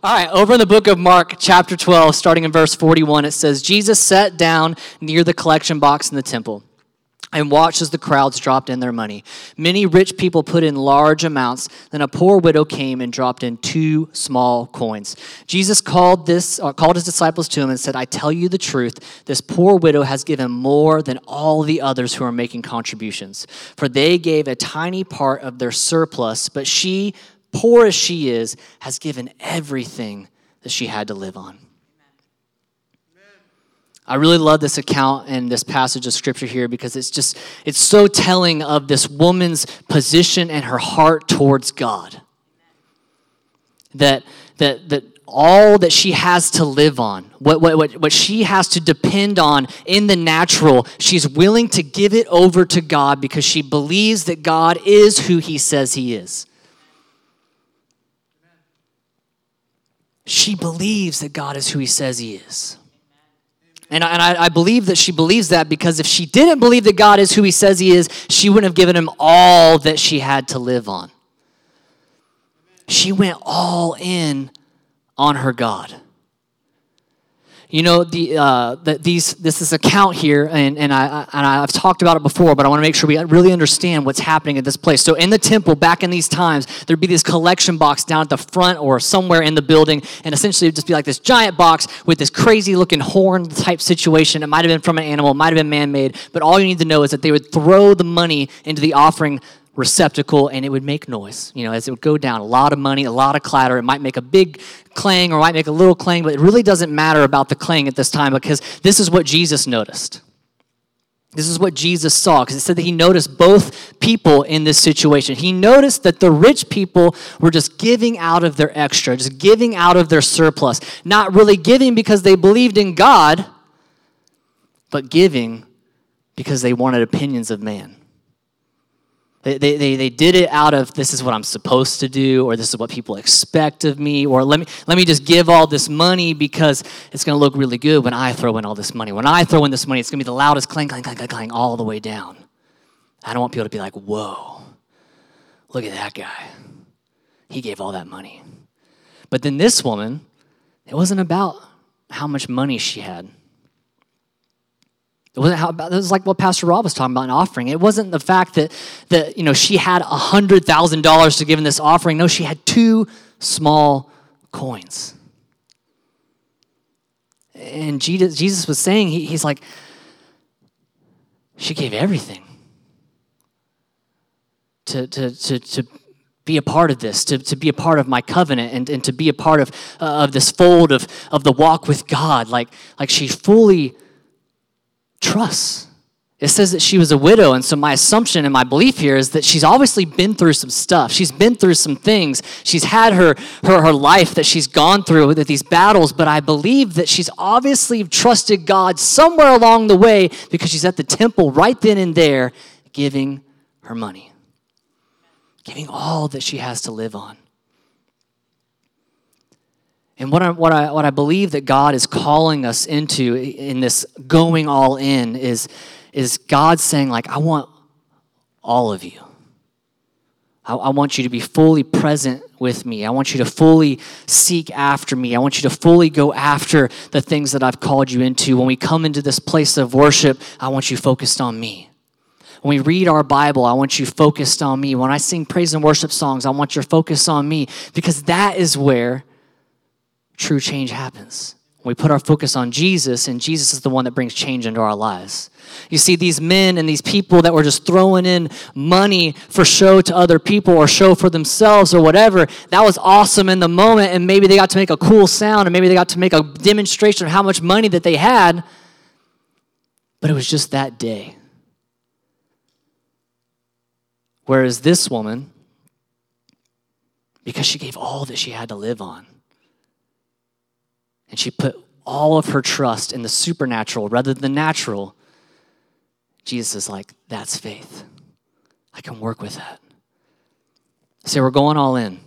All right, over in the book of Mark, chapter 12, starting in verse 41, it says Jesus sat down near the collection box in the temple and watched as the crowds dropped in their money. Many rich people put in large amounts. Then a poor widow came and dropped in two small coins. Jesus called this uh, called his disciples to him and said, "I tell you the truth, this poor widow has given more than all the others who are making contributions, for they gave a tiny part of their surplus, but she, poor as she is, has given everything that she had to live on." I really love this account and this passage of scripture here because it's just, it's so telling of this woman's position and her heart towards God. That, that, that all that she has to live on, what, what, what, what she has to depend on in the natural, she's willing to give it over to God because she believes that God is who he says he is. She believes that God is who he says he is. And, I, and I, I, believe that she believes that because if she didn't believe that God is who he says he is, she wouldn't have given him all that she had to live on. She went all in on her God you know the, uh, the, these this is account here and, and, I, and i've talked about it before but i want to make sure we really understand what's happening at this place. So in the temple back in these times there'd be this collection box down at the front or somewhere in the building and essentially it would just be like this giant box with this crazy looking horn type situation. It might have been from an animal it might have been man-made but all you need to know is that they would throw the money into the offering receptacle and it would make noise you know as it would go down. A lot of money a lot of clatter. It might make a big clang or might make a little clang but it really doesn't matter about the clang at this time because this is what jesus noticed. This is what jesus saw because it said that he noticed both people in this situation. He noticed that the rich people were just giving out of their extra just giving out of their surplus. Not really giving because they believed in god but giving because they wanted opinions of man they, they, they did it out of this is what I'm supposed to do, or this is what people expect of me, or let me, let me just give all this money because it's going to look really good when I throw in all this money. When I throw in this money, it's going to be the loudest clang, clang, clang, clang, clang all the way down. I don't want people to be like, whoa, look at that guy. He gave all that money. But then this woman, it wasn't about how much money she had. It wasn't how it was like what Pastor Rob was talking about in offering. It wasn't the fact that that you know she had hundred thousand dollars to give in this offering. No, she had two small coins. And Jesus, Jesus was saying, he, he's like, she gave everything to, to, to, to be a part of this, to, to be a part of my covenant, and, and to be a part of, uh, of this fold of, of the walk with God. Like, like she fully trusts. It says that she was a widow, and so my assumption and my belief here is that she's obviously been through some stuff. She's been through some things. She's had her, her, her life that she's gone through with these battles, but I believe that she's obviously trusted God somewhere along the way because she's at the temple right then and there giving her money, giving all that she has to live on. And what I, what, I, what I believe that God is calling us into in this going all in is, is God saying, like, I want all of you. I, I want you to be fully present with me. I want you to fully seek after me. I want you to fully go after the things that I've called you into. When we come into this place of worship, I want you focused on me. When we read our Bible, I want you focused on me. When I sing praise and worship songs, I want your focus on me because that is where true change happens. We put our focus on Jesus, and Jesus is the one that brings change into our lives. You see, these men and these people that were just throwing in money for show to other people or show for themselves or whatever, that was awesome in the moment, and maybe they got to make a cool sound, and maybe they got to make a demonstration of how much money that they had, but it was just that day. Whereas this woman, because she gave all that she had to live on, and she put all of her trust in the supernatural rather than the natural, Jesus is like, that's faith. I can work with that. Say, we're going all in.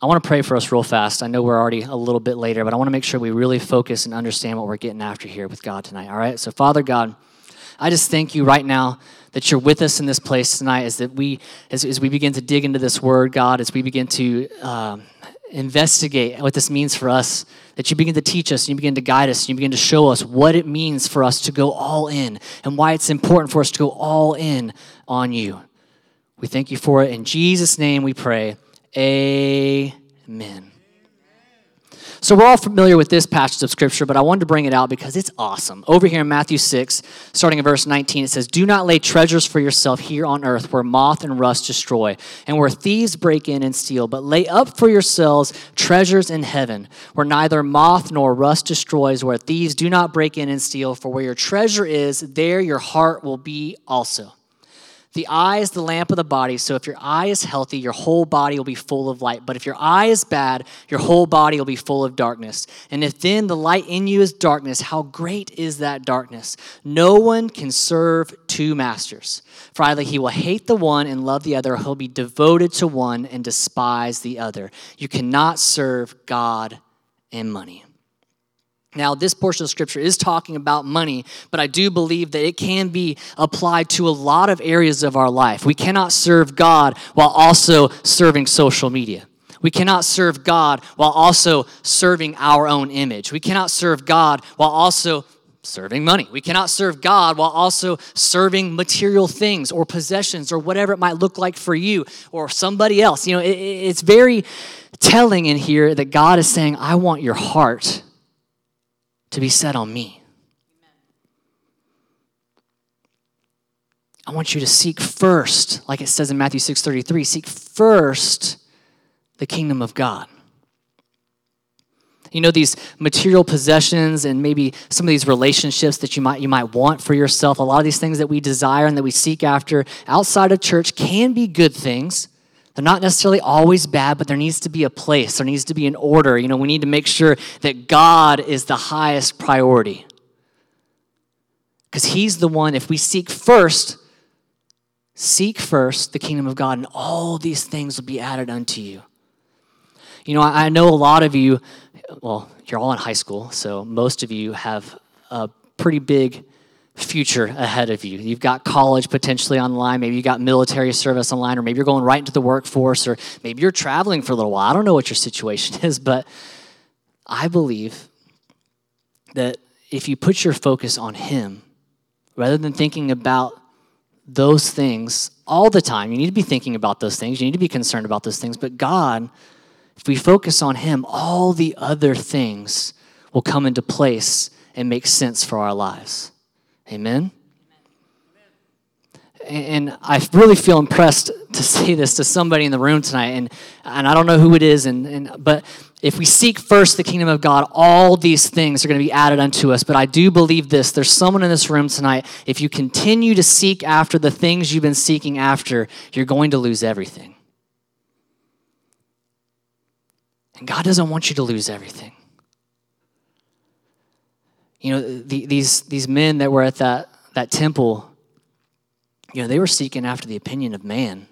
I want to pray for us real fast. I know we're already a little bit later, but I want to make sure we really focus and understand what we're getting after here with God tonight. All right? So, Father God, I just thank you right now that you're with us in this place tonight as that we as, as we begin to dig into this word, God, as we begin to um, investigate what this means for us, that you begin to teach us, and you begin to guide us, and you begin to show us what it means for us to go all in and why it's important for us to go all in on you. We thank you for it. In Jesus' name we pray. Amen. So we're all familiar with this passage of scripture, but I wanted to bring it out because it's awesome. Over here in Matthew 6, starting in verse 19, it says, Do not lay treasures for yourself here on earth where moth and rust destroy, and where thieves break in and steal, but lay up for yourselves treasures in heaven, where neither moth nor rust destroys, where thieves do not break in and steal, for where your treasure is, there your heart will be also. The eye is the lamp of the body, so if your eye is healthy, your whole body will be full of light. But if your eye is bad, your whole body will be full of darkness. And if then the light in you is darkness, how great is that darkness? No one can serve two masters. For either he will hate the one and love the other, or he'll be devoted to one and despise the other. You cannot serve God and money. Now, this portion of scripture is talking about money, but I do believe that it can be applied to a lot of areas of our life. We cannot serve God while also serving social media. We cannot serve God while also serving our own image. We cannot serve God while also serving money. We cannot serve God while also serving material things or possessions or whatever it might look like for you or somebody else. You know, it, it's very telling in here that God is saying, I want your heart to be set on me. I want you to seek first, like it says in Matthew 6:33, seek first the kingdom of God. You know these material possessions and maybe some of these relationships that you might you might want for yourself. A lot of these things that we desire and that we seek after outside of church can be good things. They're not necessarily always bad, but there needs to be a place. There needs to be an order. You know, we need to make sure that God is the highest priority. Because He's the one, if we seek first, seek first the kingdom of God, and all these things will be added unto you. You know, I know a lot of you, well, you're all in high school, so most of you have a pretty big future ahead of you. You've got college potentially online, maybe you got military service online, or maybe you're going right into the workforce, or maybe you're traveling for a little while. I don't know what your situation is, but I believe that if you put your focus on Him, rather than thinking about those things all the time, you need to be thinking about those things, you need to be concerned about those things, but God, if we focus on Him, all the other things will come into place and make sense for our lives. Amen? And I really feel impressed to say this to somebody in the room tonight, and, and I don't know who it is, and, and but if we seek first the kingdom of God, all these things are going to be added unto us. But I do believe this. There's someone in this room tonight. If you continue to seek after the things you've been seeking after, you're going to lose everything. And God doesn't want you to lose everything. You know, the, these, these men that were at that, that temple, you know, they were seeking after the opinion of man.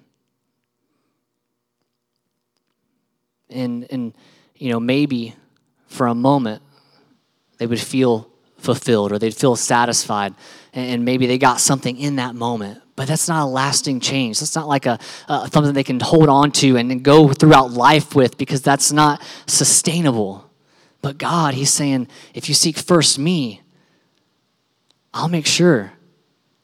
And, and you know, maybe for a moment they would feel fulfilled or they'd feel satisfied. And maybe they got something in that moment. But that's not a lasting change. That's not like a, uh, something they can hold on to and, and go throughout life with because that's not sustainable but God, He's saying, if you seek first me, I'll make sure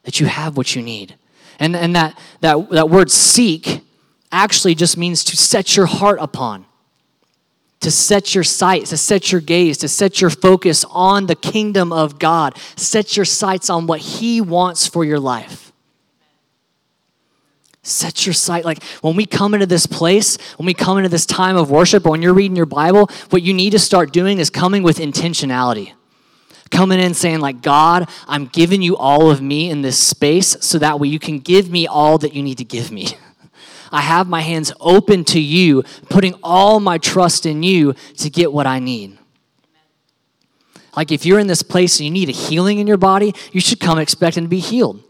that you have what you need. And, and that, that, that word seek actually just means to set your heart upon, to set your sights, to set your gaze, to set your focus on the kingdom of God. Set your sights on what He wants for your life. Set your sight. Like when we come into this place, when we come into this time of worship, or when you're reading your Bible, what you need to start doing is coming with intentionality. Coming in saying, like, God, I'm giving you all of me in this space so that way you can give me all that you need to give me. I have my hands open to you, putting all my trust in you to get what I need. Like if you're in this place and you need a healing in your body, you should come expecting to be healed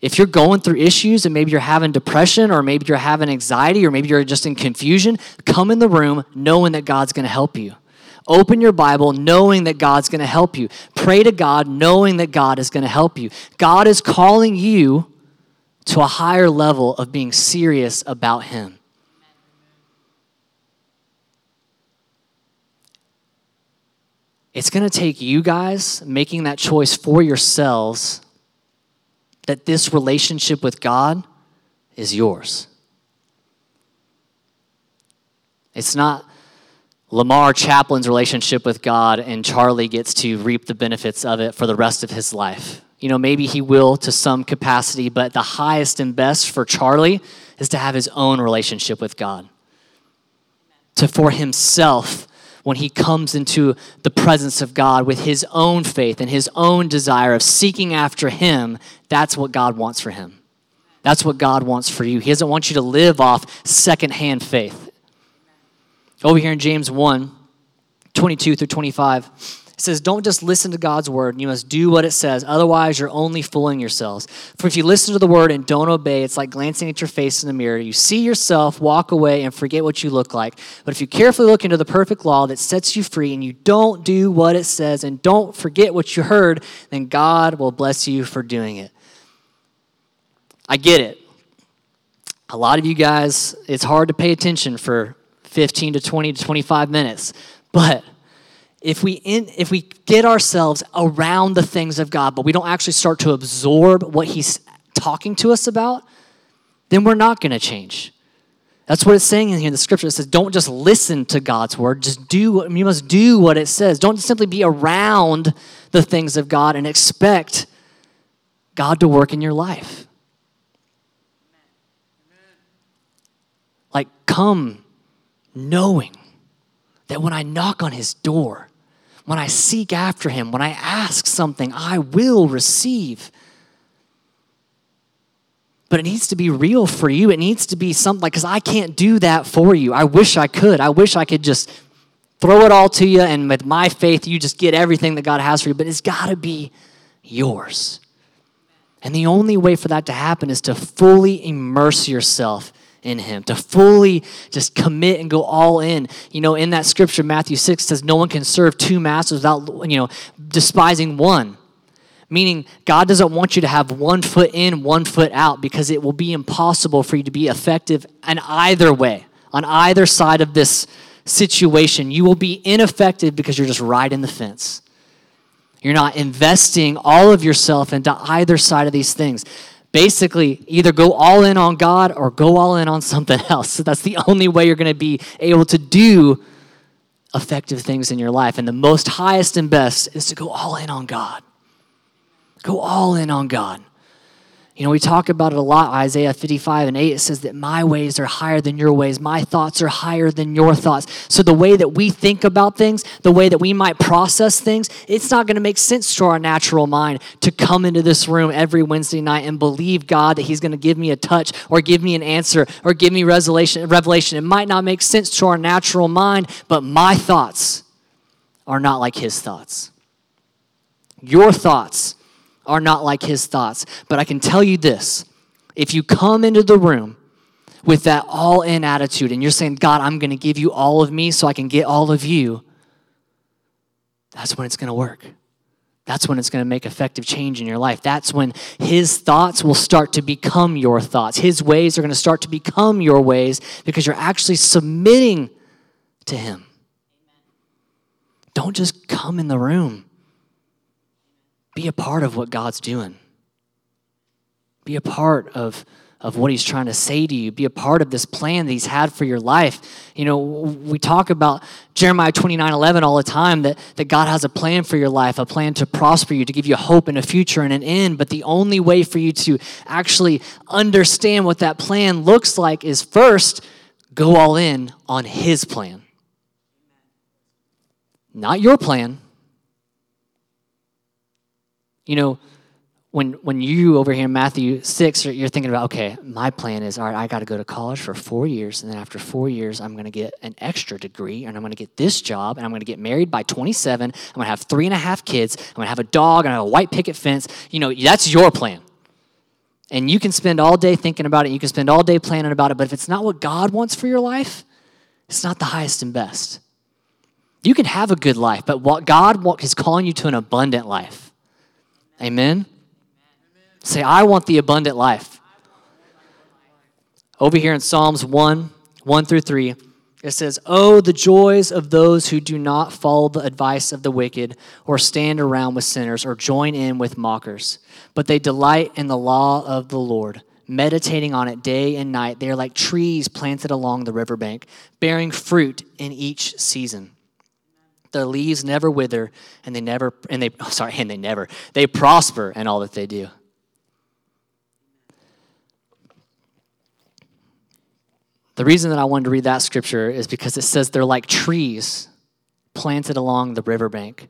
if you're going through issues and maybe you're having depression or maybe you're having anxiety or maybe you're just in confusion, come in the room knowing that God's going to help you. Open your Bible knowing that God's going to help you. Pray to God knowing that God is going to help you. God is calling you to a higher level of being serious about Him. It's going to take you guys making that choice for yourselves that this relationship with God is yours. It's not Lamar Chaplin's relationship with God and Charlie gets to reap the benefits of it for the rest of his life. You know, maybe he will to some capacity, but the highest and best for Charlie is to have his own relationship with God. To for himself, when he comes into the presence of God with his own faith and his own desire of seeking after him, that's what God wants for him. That's what God wants for you. He doesn't want you to live off secondhand faith. Over here in James 1 22 through 25, it says, Don't just listen to God's word. You must do what it says. Otherwise, you're only fooling yourselves. For if you listen to the word and don't obey, it's like glancing at your face in the mirror. You see yourself, walk away, and forget what you look like. But if you carefully look into the perfect law that sets you free and you don't do what it says and don't forget what you heard, then God will bless you for doing it. I get it. A lot of you guys, it's hard to pay attention for 15 to 20 to 25 minutes. But if we in, if we get ourselves around the things of God, but we don't actually start to absorb what He's talking to us about, then we're not going to change. That's what it's saying in here in the scripture. It says, don't just listen to God's word, just do you must do what it says. Don't simply be around the things of God and expect God to work in your life. Like, come knowing that when I knock on his door, when I seek after him, when I ask something, I will receive. But it needs to be real for you. It needs to be something like, because I can't do that for you. I wish I could. I wish I could just throw it all to you, and with my faith, you just get everything that God has for you. But it's got to be yours. And the only way for that to happen is to fully immerse yourself in him, to fully just commit and go all in. You know, in that scripture, Matthew 6 says, No one can serve two masters without, you know, despising one. Meaning, God doesn't want you to have one foot in, one foot out, because it will be impossible for you to be effective in either way, on either side of this situation. You will be ineffective because you're just riding the fence. You're not investing all of yourself into either side of these things basically either go all in on God or go all in on something else. So that's the only way you're going to be able to do effective things in your life. And the most highest and best is to go all in on God. Go all in on God. You know, we talk about it a lot. Isaiah 55 and 8, it says that my ways are higher than your ways. My thoughts are higher than your thoughts. So the way that we think about things, the way that we might process things, it's not going to make sense to our natural mind to come into this room every Wednesday night and believe God that He's going to give me a touch or give me an answer or give me revelation. revelation. It might not make sense to our natural mind, but my thoughts are not like His thoughts. Your thoughts are not like his thoughts. But I can tell you this if you come into the room with that all in attitude and you're saying, God, I'm going to give you all of me so I can get all of you, that's when it's going to work. That's when it's going to make effective change in your life. That's when his thoughts will start to become your thoughts. His ways are going to start to become your ways because you're actually submitting to him. Don't just come in the room be a part of what God's doing. Be a part of, of what He's trying to say to you. Be a part of this plan that He's had for your life. You know, we talk about Jeremiah 29 11 all the time that, that God has a plan for your life, a plan to prosper you, to give you hope and a future and an end. But the only way for you to actually understand what that plan looks like is first go all in on His plan. Not your plan, you know, when when you over here in Matthew 6, you're thinking about, okay, my plan is, all right, I got to go to college for four years. And then after four years, I'm going to get an extra degree and I'm going to get this job and I'm going to get married by 27. I'm going to have three and a half kids. I'm going to have a dog and I have a white picket fence. You know, that's your plan. And you can spend all day thinking about it. You can spend all day planning about it. But if it's not what God wants for your life, it's not the highest and best. You can have a good life, but what God is calling you to an abundant life. Amen? Say, I want the abundant life. Over here in Psalms 1 1 through 3, It says, Oh, the joys of those who do not follow the advice of the wicked, or stand around with sinners, or join in with mockers. But they delight in the law of the Lord, meditating on it day and night. They are like trees planted along the riverbank, bearing fruit in each season. Their leaves never wither, and they never, and they, oh, sorry, and they never, they prosper in all that they do. The reason that I wanted to read that scripture is because it says they're like trees planted along the riverbank,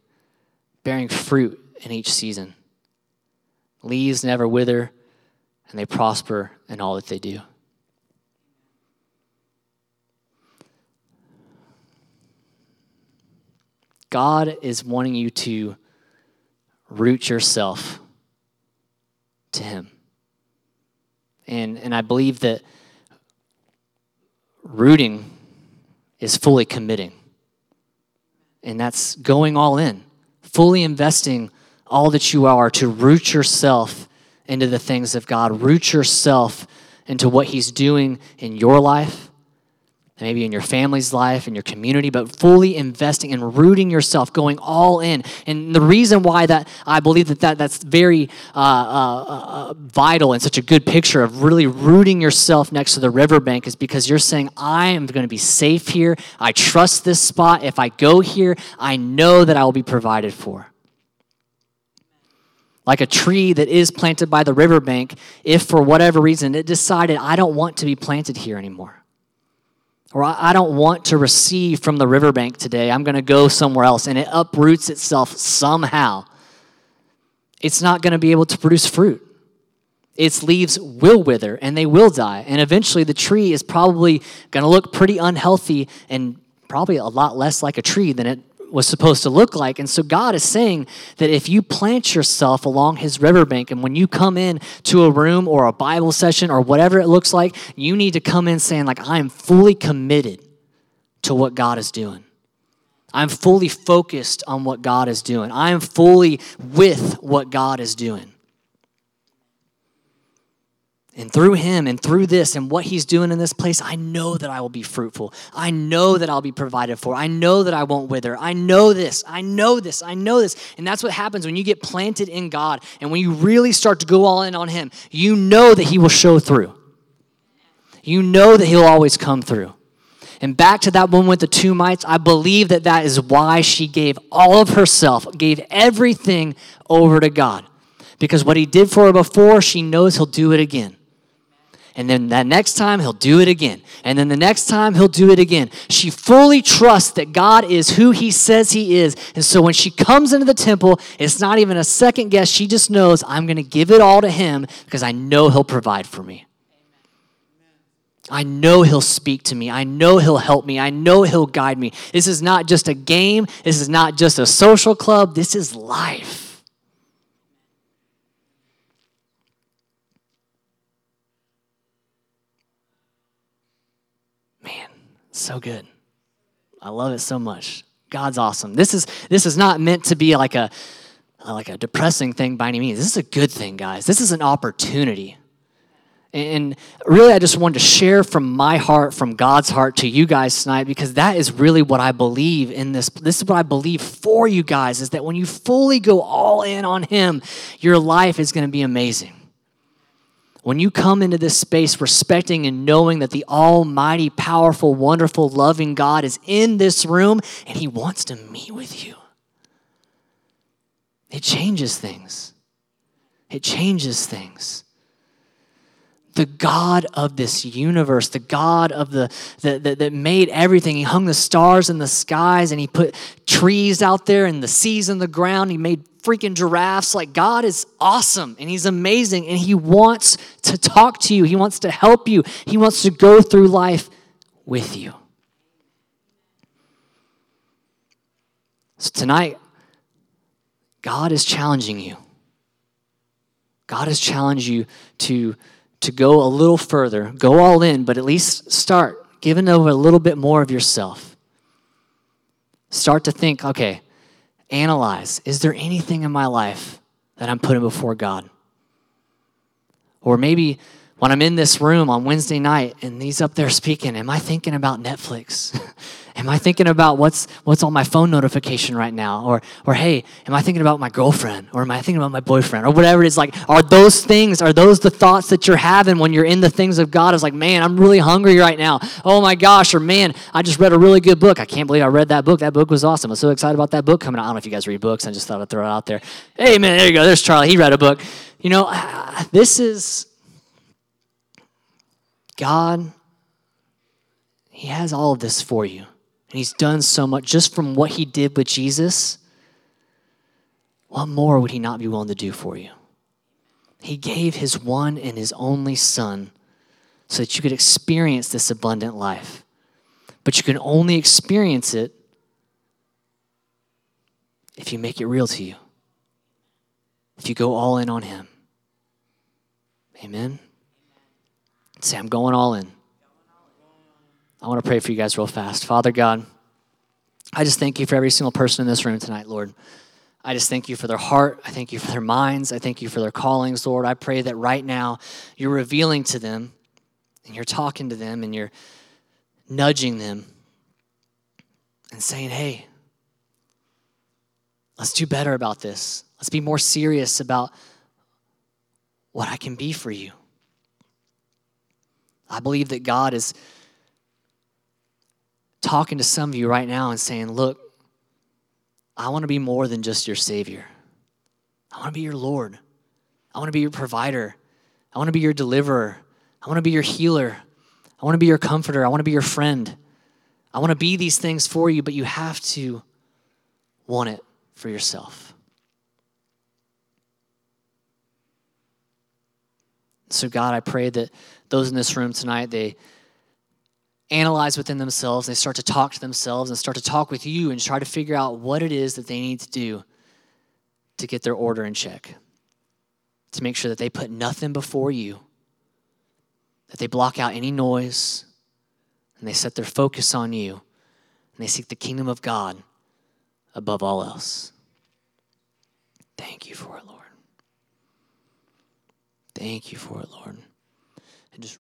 bearing fruit in each season. Leaves never wither, and they prosper in all that they do. God is wanting you to root yourself to Him. And, and I believe that Rooting is fully committing. And that's going all in, fully investing all that you are to root yourself into the things of God, root yourself into what He's doing in your life maybe in your family's life, in your community, but fully investing and rooting yourself, going all in. And the reason why that I believe that, that that's very uh, uh, uh, vital and such a good picture of really rooting yourself next to the riverbank is because you're saying, I am going to be safe here. I trust this spot. If I go here, I know that I will be provided for. Like a tree that is planted by the riverbank, if for whatever reason it decided, I don't want to be planted here anymore or I don't want to receive from the riverbank today. I'm going to go somewhere else. And it uproots itself somehow. It's not going to be able to produce fruit. Its leaves will wither and they will die. And eventually the tree is probably going to look pretty unhealthy and probably a lot less like a tree than it was supposed to look like. And so God is saying that if you plant yourself along his riverbank and when you come in to a room or a Bible session or whatever it looks like, you need to come in saying like I am fully committed to what God is doing. I'm fully focused on what God is doing. I am fully with what God is doing. And through him and through this and what he's doing in this place, I know that I will be fruitful. I know that I'll be provided for. I know that I won't wither. I know this. I know this. I know this. And that's what happens when you get planted in God and when you really start to go all in on him. You know that he will show through. You know that he'll always come through. And back to that woman with the two mites, I believe that that is why she gave all of herself, gave everything over to God. Because what he did for her before, she knows he'll do it again. And then that next time, he'll do it again. And then the next time, he'll do it again. She fully trusts that God is who he says he is. And so when she comes into the temple, it's not even a second guess. She just knows, I'm going to give it all to him because I know he'll provide for me. I know he'll speak to me. I know he'll help me. I know he'll guide me. This is not just a game. This is not just a social club. This is life. So good. I love it so much. God's awesome. This is this is not meant to be like a like a depressing thing by any means. This is a good thing, guys. This is an opportunity. And really, I just wanted to share from my heart, from God's heart to you guys tonight, because that is really what I believe in this. This is what I believe for you guys is that when you fully go all in on Him, your life is going to be amazing. When you come into this space respecting and knowing that the almighty, powerful, wonderful, loving God is in this room and he wants to meet with you, it changes things. It changes things. The God of this universe, the God of the, the, the, that made everything. He hung the stars in the skies and he put trees out there and the seas in the ground. He made freaking giraffes. Like, God is awesome and He's amazing and He wants to talk to you. He wants to help you. He wants to go through life with you. So, tonight, God is challenging you. God has challenged you to, to go a little further, go all in, but at least start giving over a little bit more of yourself. Start to think, okay, analyze is there anything in my life that I'm putting before God? Or maybe when I'm in this room on Wednesday night and he's up there speaking, am I thinking about Netflix? am I thinking about what's what's on my phone notification right now? Or or hey, am I thinking about my girlfriend? Or am I thinking about my boyfriend? Or whatever it is like, are those things, are those the thoughts that you're having when you're in the things of God? It's like, man, I'm really hungry right now. Oh my gosh, or man, I just read a really good book. I can't believe I read that book. That book was awesome. I'm so excited about that book coming out. I don't know if you guys read books. I just thought I'd throw it out there. Hey man, there you go. There's Charlie. He read a book. You know, this is God, He has all of this for you. And He's done so much just from what He did with Jesus. What more would He not be willing to do for you? He gave His one and His only Son so that you could experience this abundant life. But you can only experience it if you make it real to you, if you go all in on Him. Amen. Say, I'm going all in. I want to pray for you guys real fast. Father God, I just thank you for every single person in this room tonight, Lord. I just thank you for their heart. I thank you for their minds. I thank you for their callings, Lord. I pray that right now you're revealing to them and you're talking to them and you're nudging them and saying, hey, let's do better about this. Let's be more serious about what I can be for you. I believe that God is talking to some of you right now and saying, Look, I want to be more than just your Savior. I want to be your Lord. I want to be your provider. I want to be your deliverer. I want to be your healer. I want to be your comforter. I want to be your friend. I want to be these things for you, but you have to want it for yourself. So, God, I pray that those in this room tonight, they analyze within themselves, they start to talk to themselves and start to talk with you and try to figure out what it is that they need to do to get their order in check, to make sure that they put nothing before you, that they block out any noise, and they set their focus on you, and they seek the kingdom of God above all else. Thank you for it, Lord. Thank you for it, Lord. And just